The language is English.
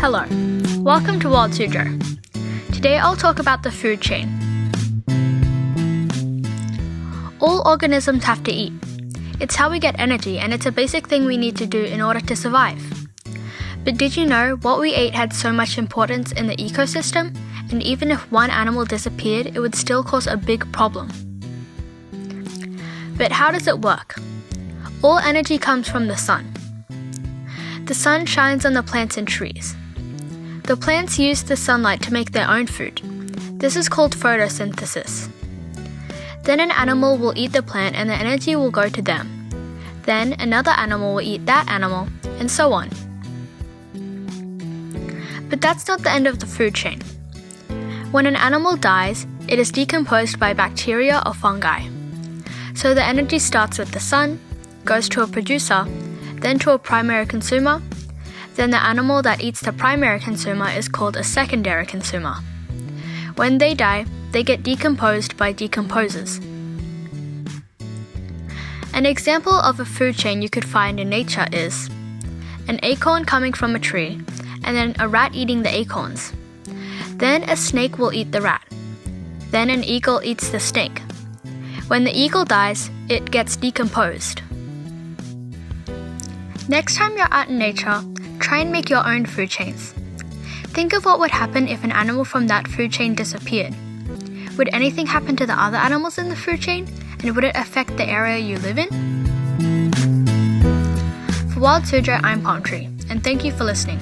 Hello, welcome to Wild Suzhou. Today I'll talk about the food chain. All organisms have to eat. It's how we get energy and it's a basic thing we need to do in order to survive. But did you know what we ate had so much importance in the ecosystem? And even if one animal disappeared, it would still cause a big problem. But how does it work? All energy comes from the sun. The sun shines on the plants and trees. The plants use the sunlight to make their own food. This is called photosynthesis. Then an animal will eat the plant and the energy will go to them. Then another animal will eat that animal, and so on. But that's not the end of the food chain. When an animal dies, it is decomposed by bacteria or fungi. So the energy starts with the sun, goes to a producer, then to a primary consumer, then the animal that eats the primary consumer is called a secondary consumer. When they die, they get decomposed by decomposers. An example of a food chain you could find in nature is an acorn coming from a tree, and then a rat eating the acorns. Then a snake will eat the rat. Then an eagle eats the snake. When the eagle dies, it gets decomposed. Next time you're out in nature, try and make your own food chains. Think of what would happen if an animal from that food chain disappeared. Would anything happen to the other animals in the food chain? And would it affect the area you live in? For Wild Suzhou, I'm Palm Tree, and thank you for listening.